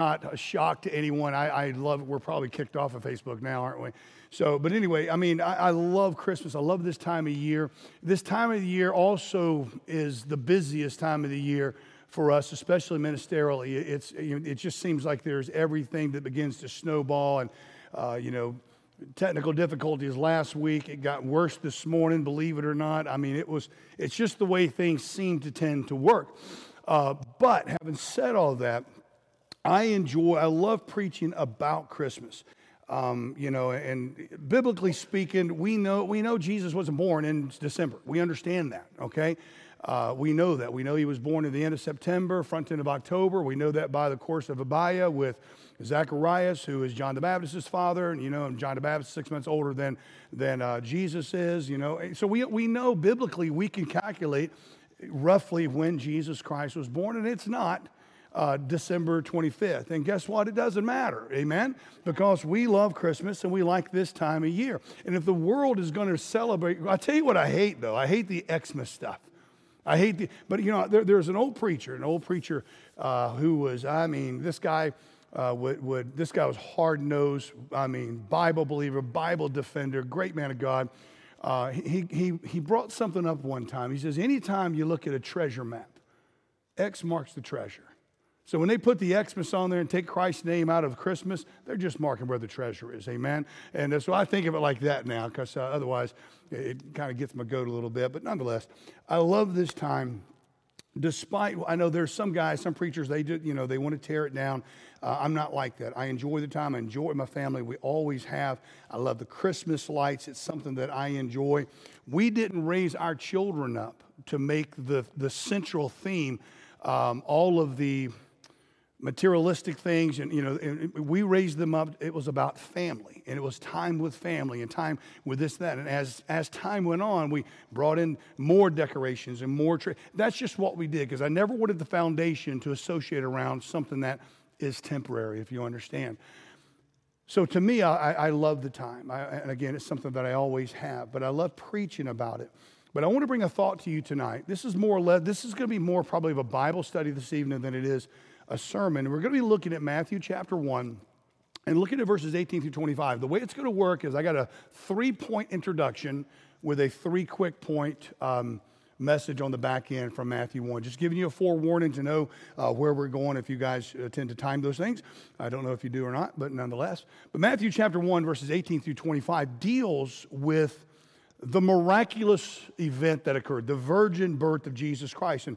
not a shock to anyone. I, I love, we're probably kicked off of Facebook now, aren't we? So, but anyway, I mean, I, I, love Christmas. I love this time of year. This time of the year also is the busiest time of the year for us, especially ministerially. It's, it just seems like there's everything that begins to snowball and, uh, you know, technical difficulties last week. It got worse this morning, believe it or not. I mean, it was, it's just the way things seem to tend to work. Uh, but having said all that, I enjoy, I love preaching about Christmas. Um, you know, and biblically speaking, we know, we know Jesus wasn't born in December. We understand that, okay? Uh, we know that. We know he was born at the end of September, front end of October. We know that by the course of Abia with Zacharias, who is John the Baptist's father. And, you know, and John the Baptist six months older than, than uh, Jesus is, you know. So we, we know biblically we can calculate roughly when Jesus Christ was born, and it's not uh, December 25th. And guess what? It doesn't matter, amen? Because we love Christmas and we like this time of year. And if the world is going to celebrate, i tell you what I hate though. I hate the Xmas stuff. I hate the, but you know, there, there's an old preacher, an old preacher uh, who was, I mean, this guy uh, would, would, this guy was hard nosed, I mean, Bible believer, Bible defender, great man of God. Uh, he, he, he brought something up one time. He says, anytime you look at a treasure map, X marks the treasure. So when they put the Xmas on there and take Christ's name out of Christmas, they're just marking where the treasure is. Amen. And so I think of it like that now, because uh, otherwise it, it kind of gets my goat a little bit. But nonetheless, I love this time. Despite, I know there's some guys, some preachers, they do, you know, they want to tear it down. Uh, I'm not like that. I enjoy the time. I enjoy my family. We always have. I love the Christmas lights. It's something that I enjoy. We didn't raise our children up to make the, the central theme um, all of the materialistic things and you know and we raised them up it was about family and it was time with family and time with this that and as as time went on we brought in more decorations and more tra- that's just what we did because i never wanted the foundation to associate around something that is temporary if you understand. So to me i, I love the time. I, and again it's something that i always have but i love preaching about it. But i want to bring a thought to you tonight. This is more this is going to be more probably of a bible study this evening than it is a sermon. We're going to be looking at Matthew chapter 1 and looking at verses 18 through 25. The way it's going to work is I got a three point introduction with a three quick point um, message on the back end from Matthew 1. Just giving you a forewarning to know uh, where we're going if you guys tend to time those things. I don't know if you do or not, but nonetheless. But Matthew chapter 1, verses 18 through 25 deals with the miraculous event that occurred, the virgin birth of Jesus Christ. And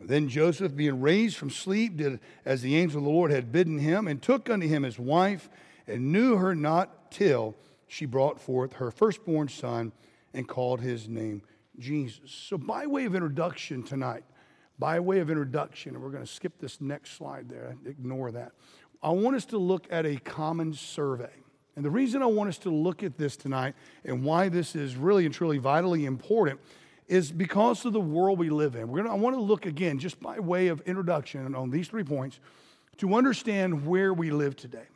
Then Joseph, being raised from sleep, did as the angel of the Lord had bidden him, and took unto him his wife and knew her not till she brought forth her firstborn son and called his name Jesus. So, by way of introduction tonight, by way of introduction, and we're going to skip this next slide there, ignore that. I want us to look at a common survey. And the reason I want us to look at this tonight and why this is really and truly vitally important is because of the world we live in. We're gonna, I want to look again, just by way of introduction on these three points, to understand where we live today.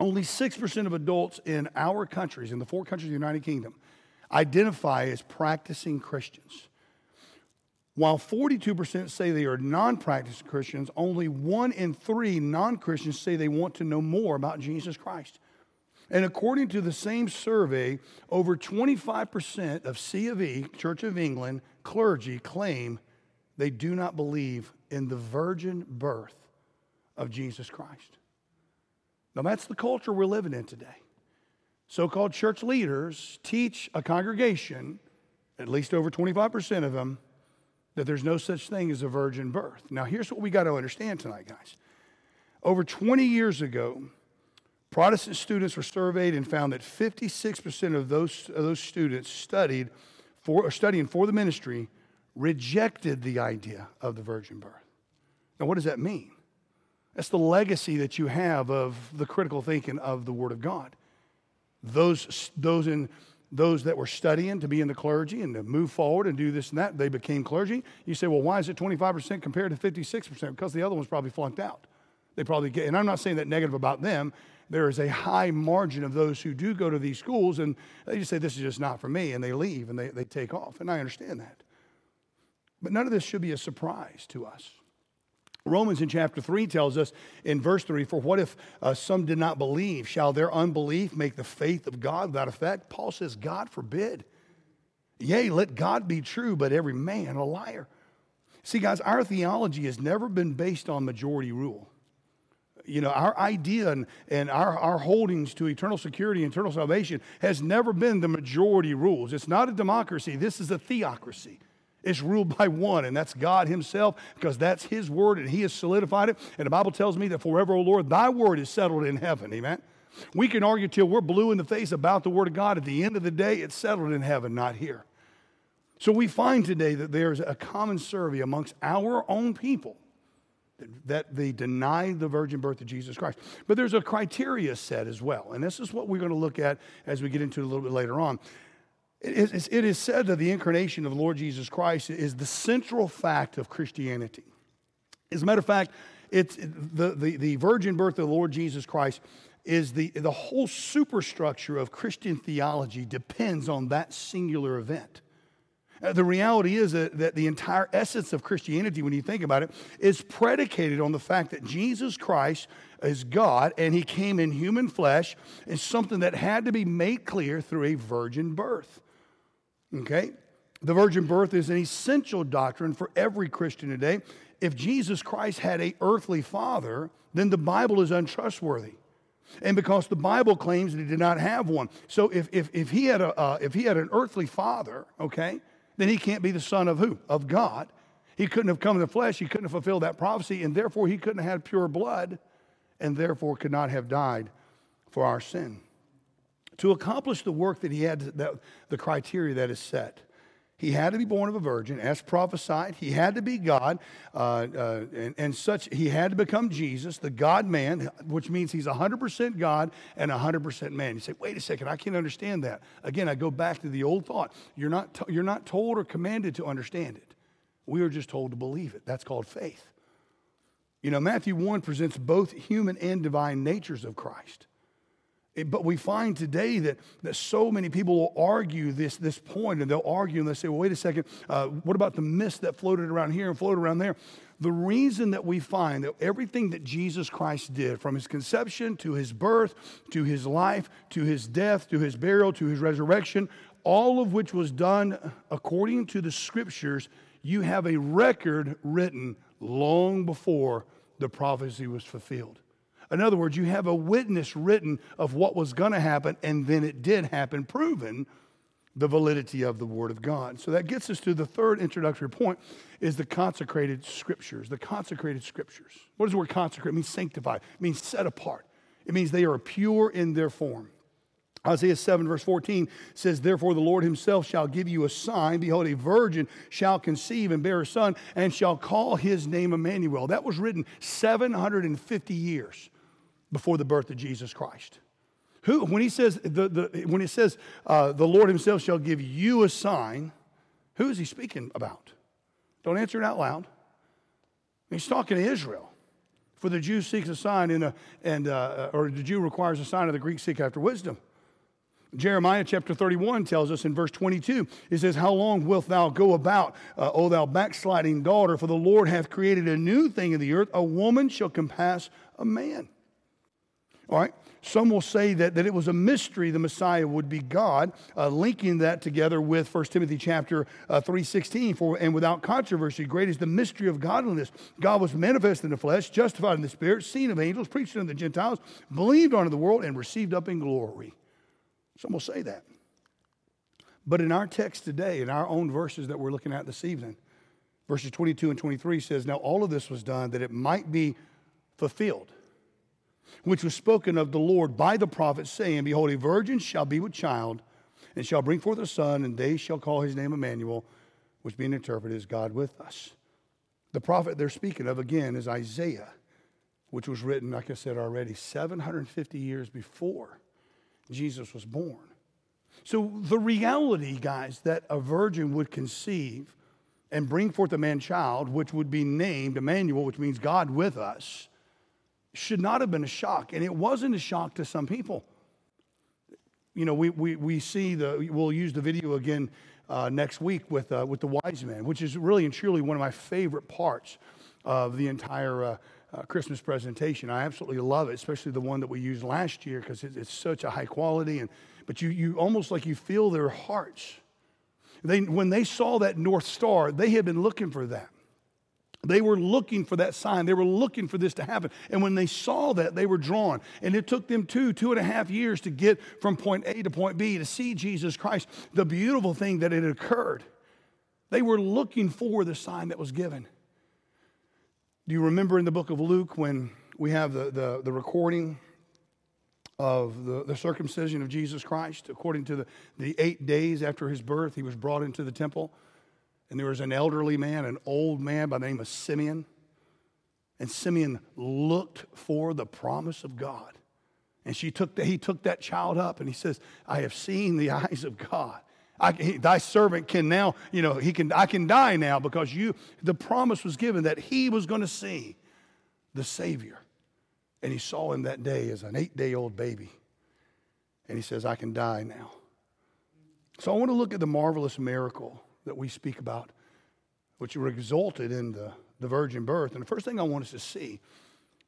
Only 6% of adults in our countries, in the four countries of the United Kingdom, identify as practicing Christians. While 42% say they are non practicing Christians, only one in three non Christians say they want to know more about Jesus Christ. And according to the same survey, over 25% of C of E, Church of England, clergy claim they do not believe in the virgin birth of Jesus Christ. Now, that's the culture we're living in today. so called church leaders teach a congregation, at least over 25% of them, that there's no such thing as a virgin birth. Now, here's what we got to understand tonight, guys. Over 20 years ago, Protestant students were surveyed and found that 56% of those, of those students studied for, studying for the ministry rejected the idea of the virgin birth. Now, what does that mean? That's the legacy that you have of the critical thinking of the Word of God. Those, those, in, those that were studying to be in the clergy and to move forward and do this and that, they became clergy. You say, well, why is it 25% compared to 56%? Because the other ones probably flunked out. They probably get, and I'm not saying that negative about them. There is a high margin of those who do go to these schools and they just say, this is just not for me, and they leave and they, they take off. And I understand that. But none of this should be a surprise to us. Romans in chapter 3 tells us in verse 3 For what if uh, some did not believe? Shall their unbelief make the faith of God without effect? Paul says, God forbid. Yea, let God be true, but every man a liar. See, guys, our theology has never been based on majority rule. You know, our idea and, and our, our holdings to eternal security, eternal salvation has never been the majority rules. It's not a democracy, this is a theocracy. It's ruled by one, and that's God Himself, because that's His word, and He has solidified it. And the Bible tells me that forever, O Lord, Thy word is settled in heaven. Amen. We can argue till we're blue in the face about the word of God. At the end of the day, it's settled in heaven, not here. So we find today that there's a common survey amongst our own people that they deny the virgin birth of Jesus Christ. But there's a criteria set as well, and this is what we're going to look at as we get into it a little bit later on. It is, it is said that the incarnation of the Lord Jesus Christ is the central fact of Christianity. As a matter of fact, it's the, the, the virgin birth of the Lord Jesus Christ is the, the whole superstructure of Christian theology depends on that singular event. Uh, the reality is that, the entire essence of Christianity, when you think about it, is predicated on the fact that Jesus Christ is God and he came in human flesh is something that had to be made clear through a virgin birth. Okay? The virgin birth is an essential doctrine for every Christian today. If Jesus Christ had a earthly father, then the Bible is untrustworthy. And because the Bible claims that he did not have one. So if, if, if, he, had a, uh, if he had an earthly father, okay, then he can't be the son of who? Of God. He couldn't have come in the flesh. He couldn't have fulfilled that prophecy. And therefore, he couldn't have had pure blood and therefore could not have died for our sin to accomplish the work that he had, that, the criteria that is set. He had to be born of a virgin, as prophesied. He had to be God, uh, uh, and, and, such. He had to become Jesus, the God man, which means he's 100% God and 100% man. You say, wait a second, I can't understand that. Again, I go back to the old thought. You're not, you're not told or commanded to understand it. We are just told to believe it. That's called faith. You know, Matthew 1 presents both human and divine natures of Christ. But we find today that, that so many people will argue this, this point and they'll argue and they'll say, well, wait a second, uh, what about the mist that floated around here and floated around there? The reason that we find that everything that Jesus Christ did, from his conception to his birth, to his life, to his death, to his burial, to his resurrection, all of which was done according to the scriptures, you have a record written long before the prophecy was fulfilled. In other words, you have a witness written of what was going to happen, and then it did happen, proven the validity of the Word of God. So that gets us to the third introductory point is the consecrated scriptures. The consecrated scriptures. What does the word consecrate? It means sanctified. It means set apart. It means they are pure in their form. Isaiah 7, verse 14 says, Therefore the Lord himself shall give you a sign. Behold, a virgin shall conceive and bear a son, and shall call his name Emmanuel. That was written 750 years before the birth of Jesus Christ. Who, when he says, the, the, when it says uh, the Lord himself shall give you a sign, who is he speaking about? Don't answer it out loud. He's talking to Israel. For the Jew seeks a sign, in a, and, uh, or the Jew requires a sign, of the Greek seek after wisdom. Jeremiah chapter 31 tells us in verse 22, it says, How long wilt thou go about, uh, O thou backsliding daughter? For the Lord hath created a new thing in the earth. A woman shall compass a man. All right. Some will say that, that it was a mystery the Messiah would be God, uh, linking that together with 1 Timothy chapter uh, 3.16. For, and without controversy, great is the mystery of godliness. God was manifest in the flesh, justified in the spirit, seen of angels, preached unto the Gentiles, believed unto the world, and received up in glory. Some will say that. But in our text today, in our own verses that we're looking at this evening, verses 22 and 23 says, Now all of this was done that it might be fulfilled, which was spoken of the Lord by the prophet, saying, Behold, a virgin shall be with child, and shall bring forth a son, and they shall call his name Emmanuel, which being interpreted is God with us. The prophet they're speaking of again is Isaiah, which was written, like I said already, 750 years before Jesus was born. So, the reality, guys, that a virgin would conceive and bring forth a man child, which would be named Emmanuel, which means God with us, should not have been a shock. And it wasn't a shock to some people. You know, we, we, we see the, we'll use the video again uh, next week with, uh, with the wise man, which is really and truly one of my favorite parts of the entire uh, uh Christmas presentation. I absolutely love it, especially the one that we used last year because it, it's such a high quality and but you, you almost like you feel their hearts. They, when they saw that North Star, they had been looking for that. They were looking for that sign. They were looking for this to happen. And when they saw that, they were drawn. And it took them two, two and a half years to get from point A to point B to see Jesus Christ. The beautiful thing that it occurred. They were looking for the sign that was given. Do you remember in the book of Luke when we have the, the, the recording of the, the circumcision of Jesus Christ. According to the, the eight days after his birth, he was brought into the temple. And there was an elderly man, an old man by the name of Simeon. And Simeon looked for the promise of God. And she took the, he took that child up and he says, I have seen the eyes of God. I, he, thy servant can now, you know, he can, I can die now because you, the promise was given that he was going to see the Savior. And he saw him that day as an eight day old baby. And he says, I can die now. So I want to look at the marvelous miracle that we speak about, which resulted in the, the virgin birth. And the first thing I want us to see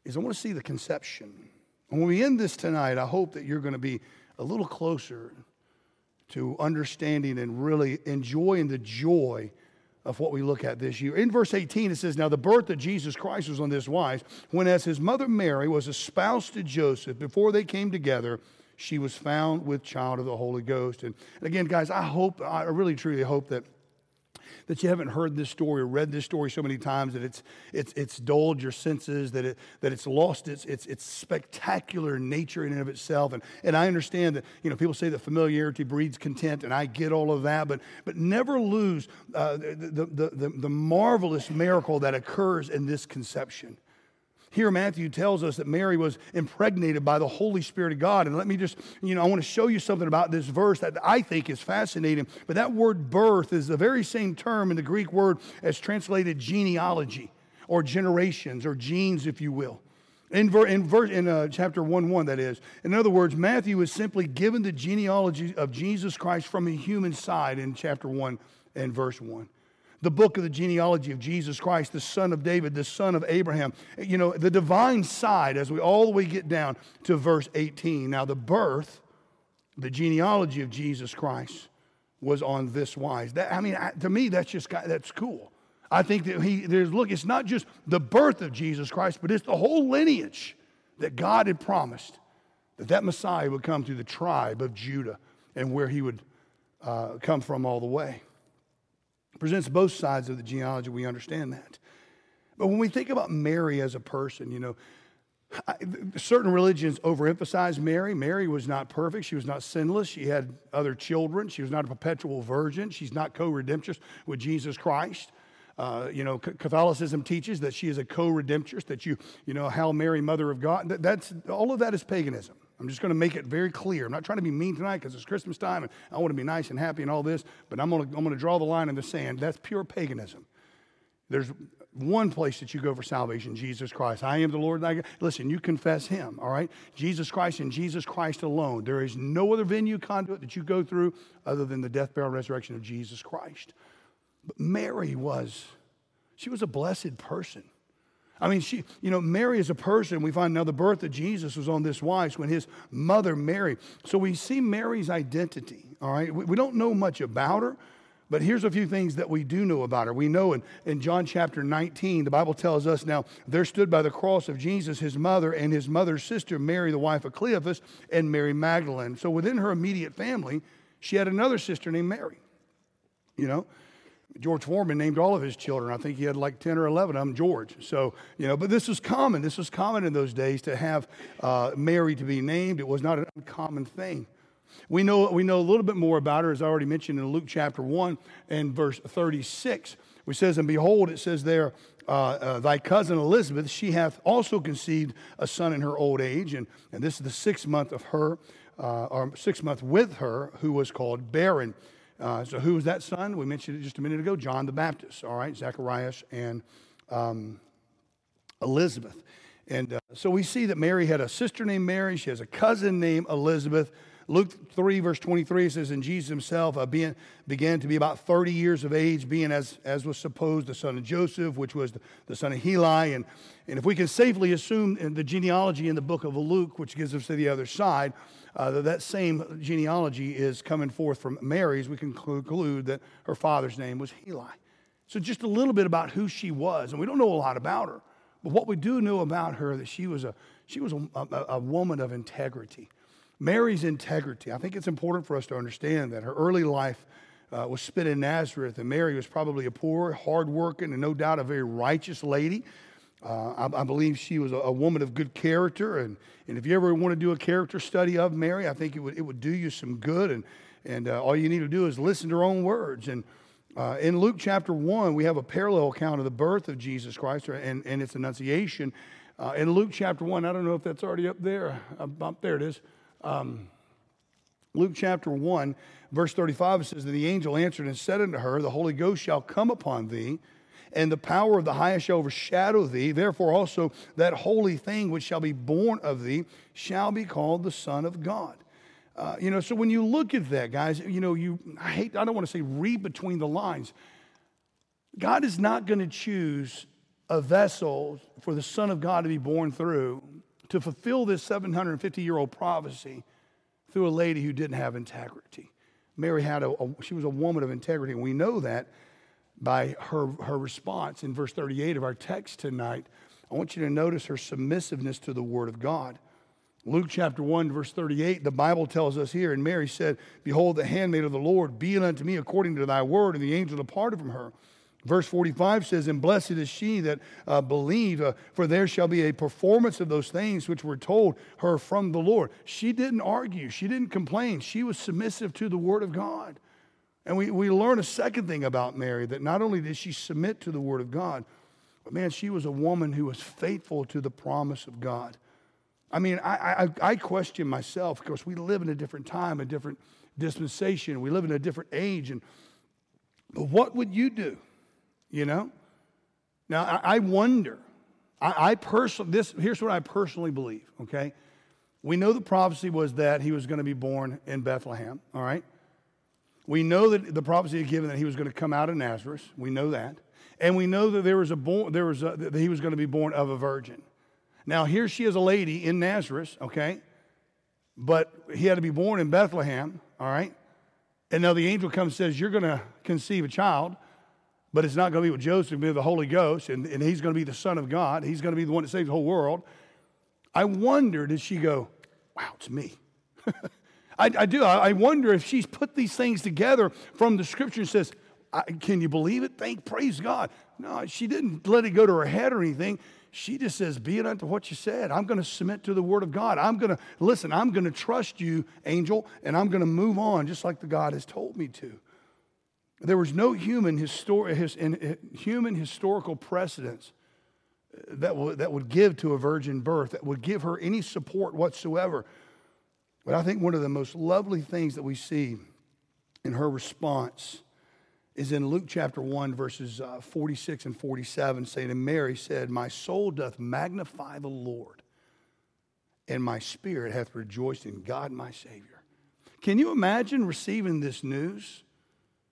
is I want to see the conception. And when we end this tonight, I hope that you're going to be a little closer to understanding and really enjoying the joy of what we look at this year. In verse 18, it says, Now the birth of Jesus Christ was on this wise, when as his mother Mary was espoused to Joseph, before they came together, she was found with child of the Holy Ghost. And again, guys, I hope, I really truly hope that that you haven't heard this story or read this story so many times that it's, it's, it's dulled your senses, that, it, that it's lost its, its, its spectacular nature in and of itself. And, and I understand that, you know, people say that familiarity breeds content, and I get all of that, but, but never lose uh, the, the, the, the marvelous miracle that occurs in this conception. Here, Matthew tells us that Mary was impregnated by the Holy Spirit of God. And let me just, you know, I want to show you something about this verse that I think is fascinating. But that word birth is the very same term in the Greek word as translated genealogy or generations or genes, if you will. In, ver, in, ver, in uh, chapter 1 1, that is. In other words, Matthew is simply given the genealogy of Jesus Christ from a human side in chapter 1 and verse 1 the book of the genealogy of Jesus Christ, the son of David, the son of Abraham. You know, the divine side as we all the way get down to verse 18. Now, the birth, the genealogy of Jesus Christ was on this wise. That, I mean, to me, that's just that's cool. I think that he there's look, it's not just the birth of Jesus Christ, but it's the whole lineage that God had promised that that Messiah would come through the tribe of Judah and where he would uh, come from all the way presents both sides of the genealogy. We understand that. But when we think about Mary as a person, you know, certain religions overemphasize Mary. Mary was not perfect. She was not sinless. She had other children. She was not a perpetual virgin. She's not co redemptress with Jesus Christ. Uh, you know, Catholicism teaches that she is a co redemptress, that you, you know, Hail Mary, Mother of God. That, that's, all of that is paganism. I'm just going to make it very clear. I'm not trying to be mean tonight because it's Christmas time and I want to be nice and happy and all this, but I'm going to, I'm to draw the line in the sand. That's pure paganism. There's one place that you go for salvation Jesus Christ. I am the Lord. Listen, you confess him, all right? Jesus Christ and Jesus Christ alone. There is no other venue conduit that you go through other than the death, burial, and resurrection of Jesus Christ. But Mary was, she was a blessed person. I mean, she, you know, Mary is a person. We find now the birth of Jesus was on this wise when his mother Mary. So we see Mary's identity, all right? We, we don't know much about her. But here's a few things that we do know about her. We know in, in John chapter 19, the Bible tells us now, there stood by the cross of Jesus his mother and his mother's sister, Mary, the wife of Cleophas, and Mary Magdalene. So within her immediate family, she had another sister named Mary. You know, George Foreman named all of his children. I think he had like 10 or 11 of them George. So, you know, but this was common. This was common in those days to have uh, Mary to be named. It was not an uncommon thing. We know, we know a little bit more about her, as I already mentioned in Luke chapter 1 and verse 36, which says, And behold, it says there, uh, uh, Thy cousin Elizabeth, she hath also conceived a son in her old age. And, and this is the sixth month of her, uh, or sixth month with her, who was called barren. Uh, so who was that son? We mentioned it just a minute ago John the Baptist, all right, Zacharias and um, Elizabeth. And uh, so we see that Mary had a sister named Mary, she has a cousin named Elizabeth. Luke 3, verse 23 says, And Jesus himself uh, being, began to be about 30 years of age, being as, as was supposed the son of Joseph, which was the, the son of Heli. And, and if we can safely assume the genealogy in the book of Luke, which gives us to the other side, uh, that that same genealogy is coming forth from Mary's, we can conclude that her father's name was Heli. So just a little bit about who she was. And we don't know a lot about her. But what we do know about her that she was a, she was a, a, a woman of integrity. Mary's integrity. I think it's important for us to understand that her early life uh, was spent in Nazareth, and Mary was probably a poor, hardworking, and no doubt a very righteous lady. Uh, I, I, believe she was a, a, woman of good character, and, and if you ever want to do a character study of Mary, I think it would, it would do you some good. And, and uh, all you need to do is listen to her own words. And uh, in Luke chapter 1, we have a parallel account of the birth of Jesus Christ and, and its annunciation. Uh, in Luke chapter 1, I don't know if that's already up there. There it is. Um, Luke chapter 1, verse 35, it says, that the angel answered and said unto her, The Holy Ghost shall come upon thee, and the power of the highest shall overshadow thee. Therefore also that holy thing which shall be born of thee shall be called the Son of God. Uh, you know, so when you look at that, guys, you know, you I hate, I don't want to say read between the lines. God is not going to choose a vessel for the Son of God to be born through to fulfill this 750 year old prophecy through a lady who didn't have integrity. Mary had a, a, she was a woman of integrity, and we know that by her, her response in verse 38 of our text tonight. I want you to notice her submissiveness to the word of God. Luke chapter 1, verse 38, the Bible tells us here, and Mary said, Behold, the handmaid of the Lord, be it unto me according to thy word. And the angel departed from her. Verse 45 says, And blessed is she that uh, uh, for there shall be a performance of those things which were told her from the Lord. She didn't argue, she didn't complain, she was submissive to the word of God. And we, we learn a second thing about Mary that not only did she submit to the word of God, but man, she was a woman who was faithful to the promise of God. I mean, I, I, I question myself. Of course, we live in a different time, a different dispensation. We live in a different age. And but what would you do? You know? Now, I, I wonder. I, I personally, this, here's what I personally believe, okay? We know the prophecy was that he was going to be born in Bethlehem, all right? We know that the prophecy had given that he was going to come out of Nazareth. We know that. And we know that there was a born, there was a, that he was going to be born of a virgin. Now, here she is a lady in Nazareth, okay? But he had to be born in Bethlehem, all right? And now the angel comes and says, You're going to conceive a child but it's not going to be with Joseph, it'll be the Holy Ghost, and, and he's going to be the Son of God. He's going to be the one that saves the whole world. I wonder, did she go, wow, it's me? I, I, do. I wonder if she's put these things together from the scripture and says, can you believe it? Thank, praise God. No, she didn't let it go to her head or anything. She just says, Be it unto what you said. I'm going to submit to the word of God. I'm going to, listen, I'm going to trust you, angel, and I'm going to move on just like the God has told me to. There was no human, histor- his, in, human historical precedence that, that would give to a virgin birth, that would give her any support whatsoever. But I think one of the most lovely things that we see in her response is in Luke chapter 1, verses uh, 46 and 47, saying, And Mary said, My soul doth magnify the Lord, and my spirit hath rejoiced in God my Savior. Can you imagine receiving this news?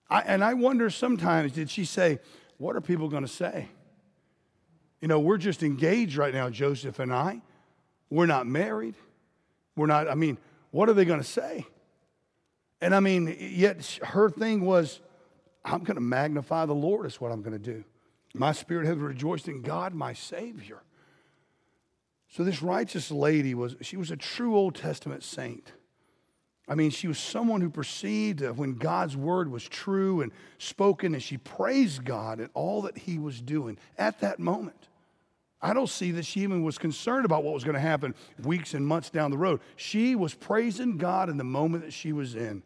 I, and I wonder sometimes, did she say, What are people going to say? You know, we're just engaged right now, Joseph and I. We're not married. We're not, I mean, what are they going to say? And I mean, yet her thing was, I'm going to magnify the Lord, is what I'm going to do. My spirit has rejoiced in God, my Savior. So this righteous lady was, she was a true Old Testament saint. I mean, she was someone who perceived when God's word was true and spoken, and she praised God at all that he was doing at that moment. I don't see that she even was concerned about what was going to happen weeks and months down the road. She was praising God in the moment that she was in.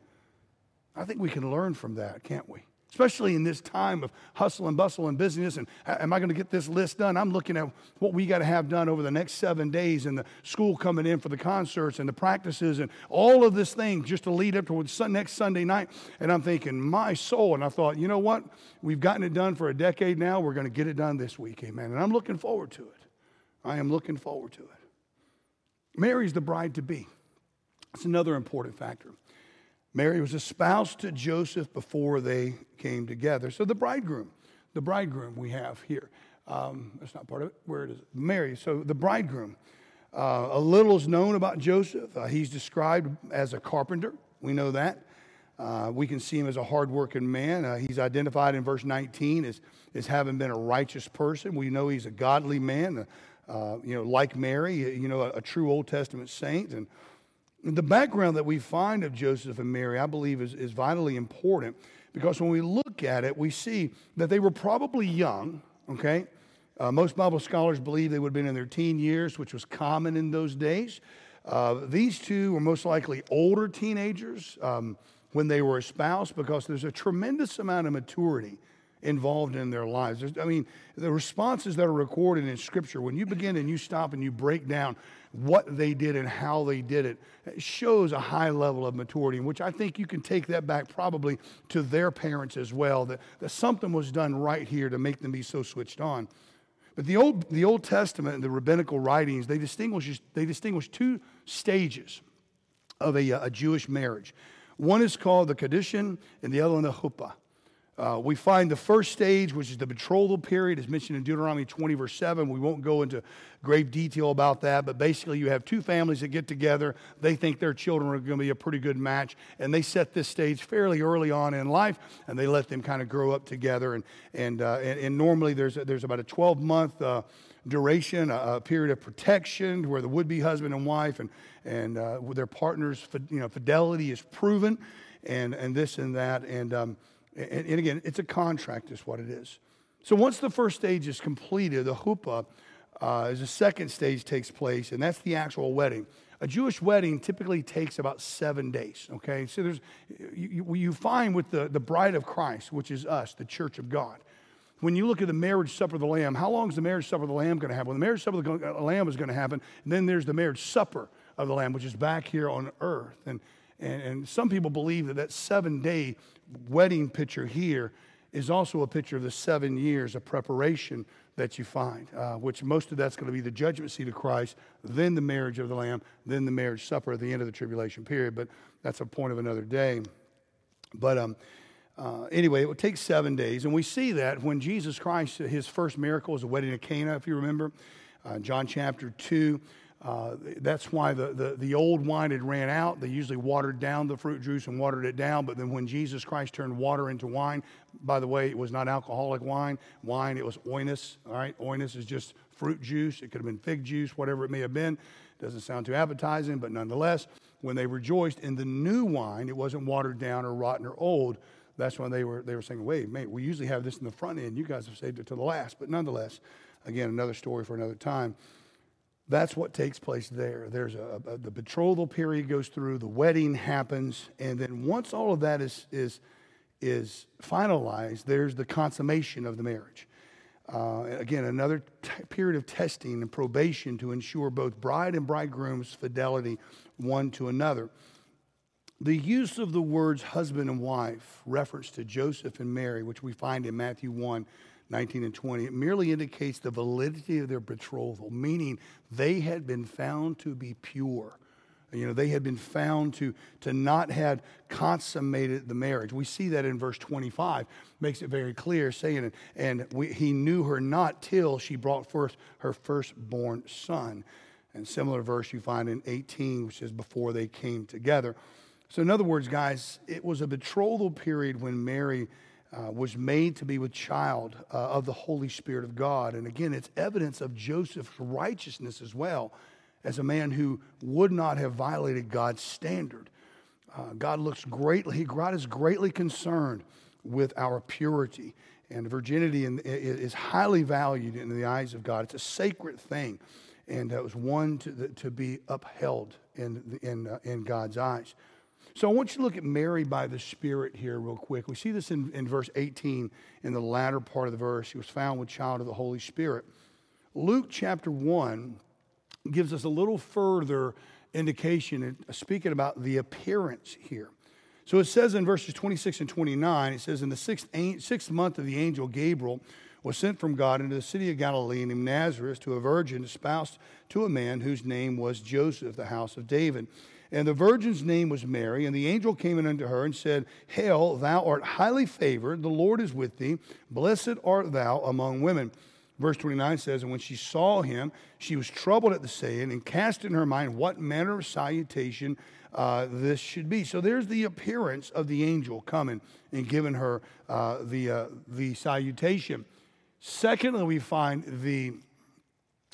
I think we can learn from that, can't we? Especially in this time of hustle and bustle and busyness. And am I going to get this list done? I'm looking at what we got to have done over the next seven days and the school coming in for the concerts and the practices and all of this thing just to lead up to next Sunday night. And I'm thinking, my soul. And I thought, you know what? We've gotten it done for a decade now. We're going to get it done this week. Amen. And I'm looking forward to it. I am looking forward to it. Mary's the bride to be. It's another important factor. Mary was espoused to Joseph before they came together. So the bridegroom, the bridegroom we have here. Um, that's not part of it. Where it is? Mary. So the bridegroom. Uh, a little is known about Joseph. Uh, he's described as a carpenter. We know that. Uh, we can see him as a hardworking man. Uh, he's identified in verse 19 as, as having been a righteous person. We know he's a godly man, uh, you know, like Mary, you know, a, a true Old Testament saint. And the background that we find of Joseph and Mary, I believe, is, is vitally important because when we look at it, we see that they were probably young, okay? Uh, most Bible scholars believe they would have been in their teen years, which was common in those days. Uh, these two were most likely older teenagers um, when they were espoused because there's a tremendous amount of maturity involved in their lives. There's, I mean, the responses that are recorded in Scripture, when you begin and you stop and you break down what they did and how they did it, it shows a high level of maturity, which I think you can take that back probably to their parents as well, that, that something was done right here to make them be so switched on. But the Old, the Old Testament and the rabbinical writings, they distinguish, they distinguish two stages of a, a Jewish marriage. One is called the Kiddushin, and the other one the Chuppah. Uh, we find the first stage, which is the betrothal period, is mentioned in Deuteronomy 20, verse 7. We won't go into great detail about that, but basically, you have two families that get together. They think their children are going to be a pretty good match, and they set this stage fairly early on in life, and they let them kind of grow up together. And, and, uh, and, and, normally, there's, there's about a 12 month uh, duration, a, a, period of protection where the would be husband and wife and, and uh, their partners' you know, fidelity is proven, and, and this and that. And um, and, and again, it's a contract, is what it is. So once the first stage is completed, the chuppah, uh, is the second stage takes place, and that's the actual wedding. A Jewish wedding typically takes about seven days, okay? So there's, you, you find with the, the bride of Christ, which is us, the church of God, when you look at the marriage supper of the Lamb, how long is the marriage supper of the Lamb going to happen? Well, the marriage supper of the Lamb is going to happen, and then there's the marriage supper of the Lamb, which is back here on earth. And, and, and some people believe that that seven day wedding picture here is also a picture of the seven years of preparation that you find, uh, which most of that's going to be the judgment seat of Christ, then the marriage of the Lamb, then the marriage supper at the end of the tribulation period. But that's a point of another day. But um, uh, anyway, it would take seven days. And we see that when Jesus Christ, his first miracle was the wedding of Cana, if you remember, uh, John chapter 2. Uh, that's why the, the, the, old wine had ran out. They usually watered down the fruit juice and watered it down. But then when Jesus Christ turned water into wine, by the way, it was not alcoholic wine. Wine, it was oinos. All right, oinos is just fruit juice. It could have been fig juice, whatever it may have been. Doesn't sound too appetizing, but nonetheless, when they rejoiced in the new wine, it wasn't watered down or rotten or old. That's when they were, they were saying, wait, mate, we usually have this in the front end. You guys have saved it to the last. But nonetheless, again, another story for another time. That's what takes place there. There's a, a, the betrothal period goes through, the wedding happens, and then once all of that is, is, is finalized, there's the consummation of the marriage. Uh, again, another t- period of testing and probation to ensure both bride and bridegroom's fidelity one to another. The use of the words husband and wife, reference to Joseph and Mary, which we find in Matthew 1, 19 and 20, it merely indicates the validity of their betrothal, meaning they had been found to be pure. You know, they had been found to, to not have consummated the marriage. We see that in verse 25, makes it very clear, saying, and we, he knew her not till she brought forth her firstborn son. And similar verse you find in 18, which is before they came together. So, in other words, guys, it was a betrothal period when Mary uh, was made to be with child uh, of the Holy Spirit of God. And again, it's evidence of Joseph's righteousness as well as a man who would not have violated God's standard. Uh, God looks greatly, God is greatly concerned with our purity. And virginity is highly valued in the eyes of God. It's a sacred thing. And it was one to, to be upheld in, in, uh, in God's eyes. So I want you to look at Mary by the Spirit here, real quick. We see this in, in verse 18, in the latter part of the verse. She was found with child of the Holy Spirit. Luke chapter 1 gives us a little further indication, uh, speaking about the appearance here. So it says in verses 26 and 29, it says, In the sixth, sixth month of the angel Gabriel was sent from God into the city of Galilee named Nazareth to a virgin espoused to a man whose name was Joseph, the house of David. And the virgin's name was Mary. And the angel came in unto her and said, Hail, thou art highly favored, the Lord is with thee. Blessed art thou among women. Verse 29 says, And when she saw him, she was troubled at the saying and cast in her mind what manner of salutation uh, this should be. So there's the appearance of the angel coming and giving her uh, the, uh, the salutation. Secondly, we find the,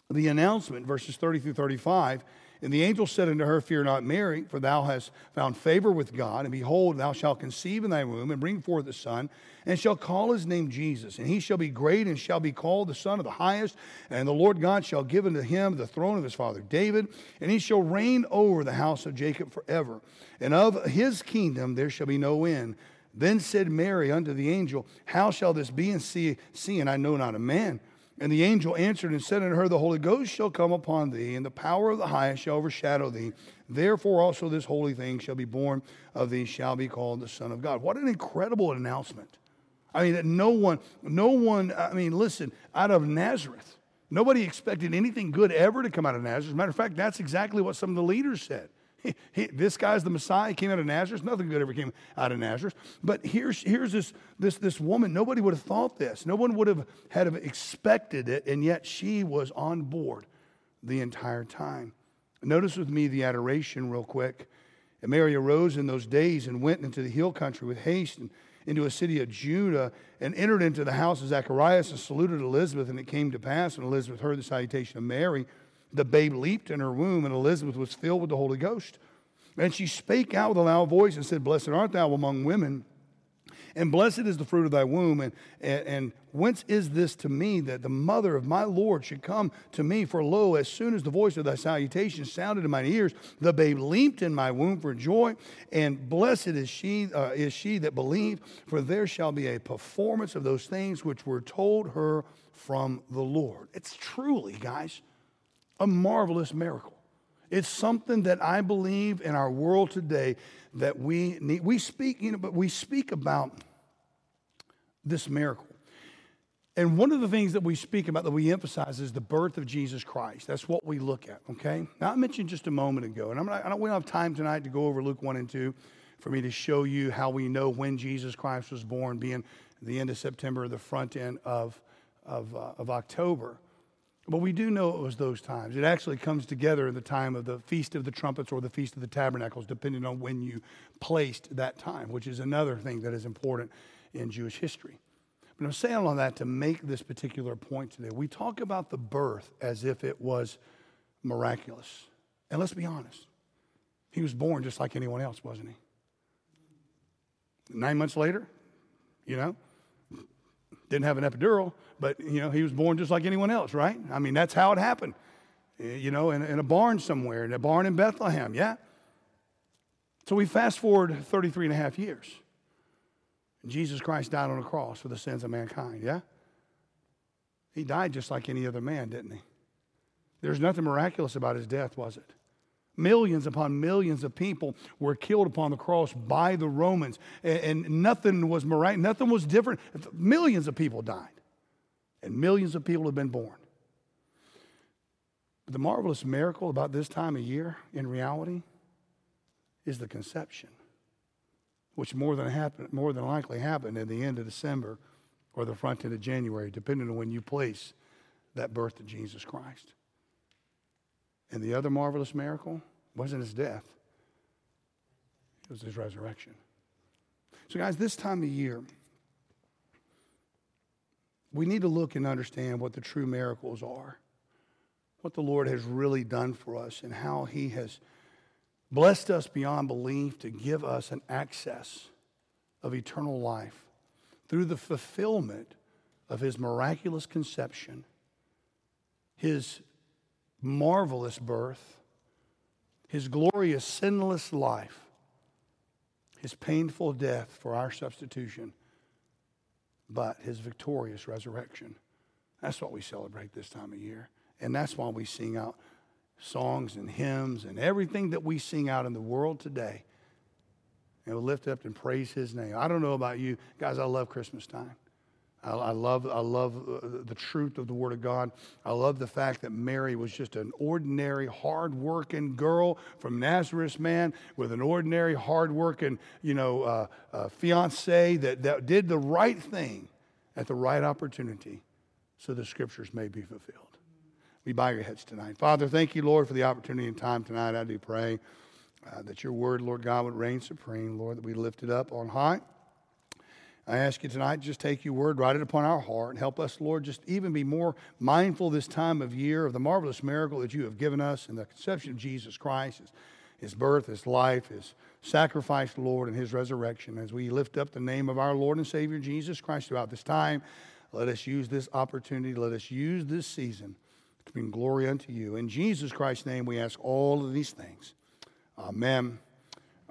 the announcement, verses 30 through 35 and the angel said unto her, Fear not, Mary, for thou hast found favor with God. And behold, thou shalt conceive in thy womb and bring forth a son, and shall call his name Jesus. And he shall be great and shall be called the Son of the Highest. And the Lord God shall give unto him the throne of his father David, and he shall reign over the house of Jacob forever. And of his kingdom there shall be no end. Then said Mary unto the angel, How shall this be? And see, seeing I know not a man. And the angel answered and said unto her, The Holy Ghost shall come upon thee, and the power of the highest shall overshadow thee. Therefore also this holy thing shall be born of thee, shall be called the Son of God. What an incredible announcement. I mean, that no one, no one, I mean, listen, out of Nazareth, nobody expected anything good ever to come out of Nazareth. As a matter of fact, that's exactly what some of the leaders said. He, he, this guy's the Messiah. He came out of Nazareth. Nothing good ever came out of Nazareth. But here's, here's this, this, this woman. Nobody would have thought this. No one would have had have expected it, and yet she was on board the entire time. Notice with me the adoration, real quick. And Mary arose in those days and went into the hill country with haste and into a city of Judah and entered into the house of Zacharias and saluted Elizabeth. And it came to pass when Elizabeth heard the salutation of Mary the babe leaped in her womb, and Elizabeth was filled with the Holy Ghost. And she spake out with a loud voice and said, Blessed art thou among women, and blessed is the fruit of thy womb. And, and, and, whence is this to me that the mother of my Lord should come to me? For lo, as soon as the voice of thy salutation sounded in mine ears, the babe leaped in my womb for joy. And blessed is she, uh, is she that believed, for there shall be a performance of those things which were told her from the Lord. It's truly, guys, a marvelous miracle. It's something that I believe in our world today that we need. We speak, you know, but we speak about this miracle. And one of the things that we speak about, that we emphasize, is the birth of Jesus Christ. That's what we look at, okay? Now, I mentioned just a moment ago, and I'm not, I don't, we don't have time tonight to go over Luke 1 and 2 for me to show you how we know when Jesus Christ was born, being the end of September the front end of, of, uh, of October. But we do know it was those times. It actually comes together in the time of the Feast of the Trumpets or the Feast of the Tabernacles, depending on when you placed that time, which is another thing that is important in Jewish history. But I'm saying all that to make this particular point today. We talk about the birth as if it was miraculous. And let's be honest, he was born just like anyone else, wasn't he? Nine months later, you know, didn't have an epidural, but you know, he was born just like anyone else, right? I mean, that's how it happened. Eh, you know, in, in a barn somewhere, in a barn in Bethlehem, yeah? So we fast forward 33 and a half years. Jesus Christ died on a cross for the sins of mankind, yeah? He died just like any other man, didn't he? There's nothing miraculous about his death, was it? Millions upon millions of people were killed upon the cross by the Romans, and, and nothing was miraculous, nothing was different. Millions of people died, and millions of people have been born. But the marvelous miracle about this time of year, in reality, is the conception, which more than, happen, more than likely happened at the end of December or the front end of January, depending on when you place that birth of Jesus Christ. And the other marvelous miracle wasn't his death, it was his resurrection. So, guys, this time of year, we need to look and understand what the true miracles are, what the Lord has really done for us, and how He has blessed us beyond belief to give us an access of eternal life through the fulfillment of His miraculous conception, His marvelous birth, His glorious sinless life, His painful death for our substitution but his victorious resurrection. That's what we celebrate this time of year. And that's why we sing out songs and hymns and everything that we sing out in the world today. And we'll lift up and praise his name. I don't know about you. Guys, I love Christmas time. I, I love, I love uh, the truth of the Word of God. I love the fact that Mary was just an ordinary, hard-working girl from Nazareth, man, with an ordinary, hard-working, you know, uh, uh, fiance that, that did the right thing at the right opportunity so the Scriptures may be fulfilled. We bow your heads tonight. Father, thank you, Lord, for the opportunity and time tonight. I do pray uh, that your Word, Lord God, would reign supreme, Lord, that we lift it up on high. I ask you tonight, just take your word, write it upon our heart, and help us, Lord, just even be more mindful this time of year of the marvelous miracle that you have given us in the conception of Jesus Christ, his, his birth, his life, his sacrifice, Lord, and his resurrection. As we lift up the name of our Lord and Savior Jesus Christ throughout this time, let us use this opportunity, let us use this season to bring glory unto you. In Jesus Christ's name, we ask all of these things. Amen.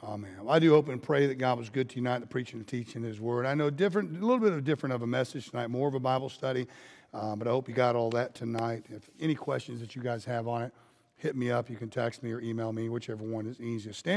Amen. Well, I do hope and pray that God was good to you tonight, the preaching and teaching His Word. I know different, a little bit of different of a message tonight, more of a Bible study, uh, but I hope you got all that tonight. If any questions that you guys have on it, hit me up. You can text me or email me, whichever one is easiest. Stand with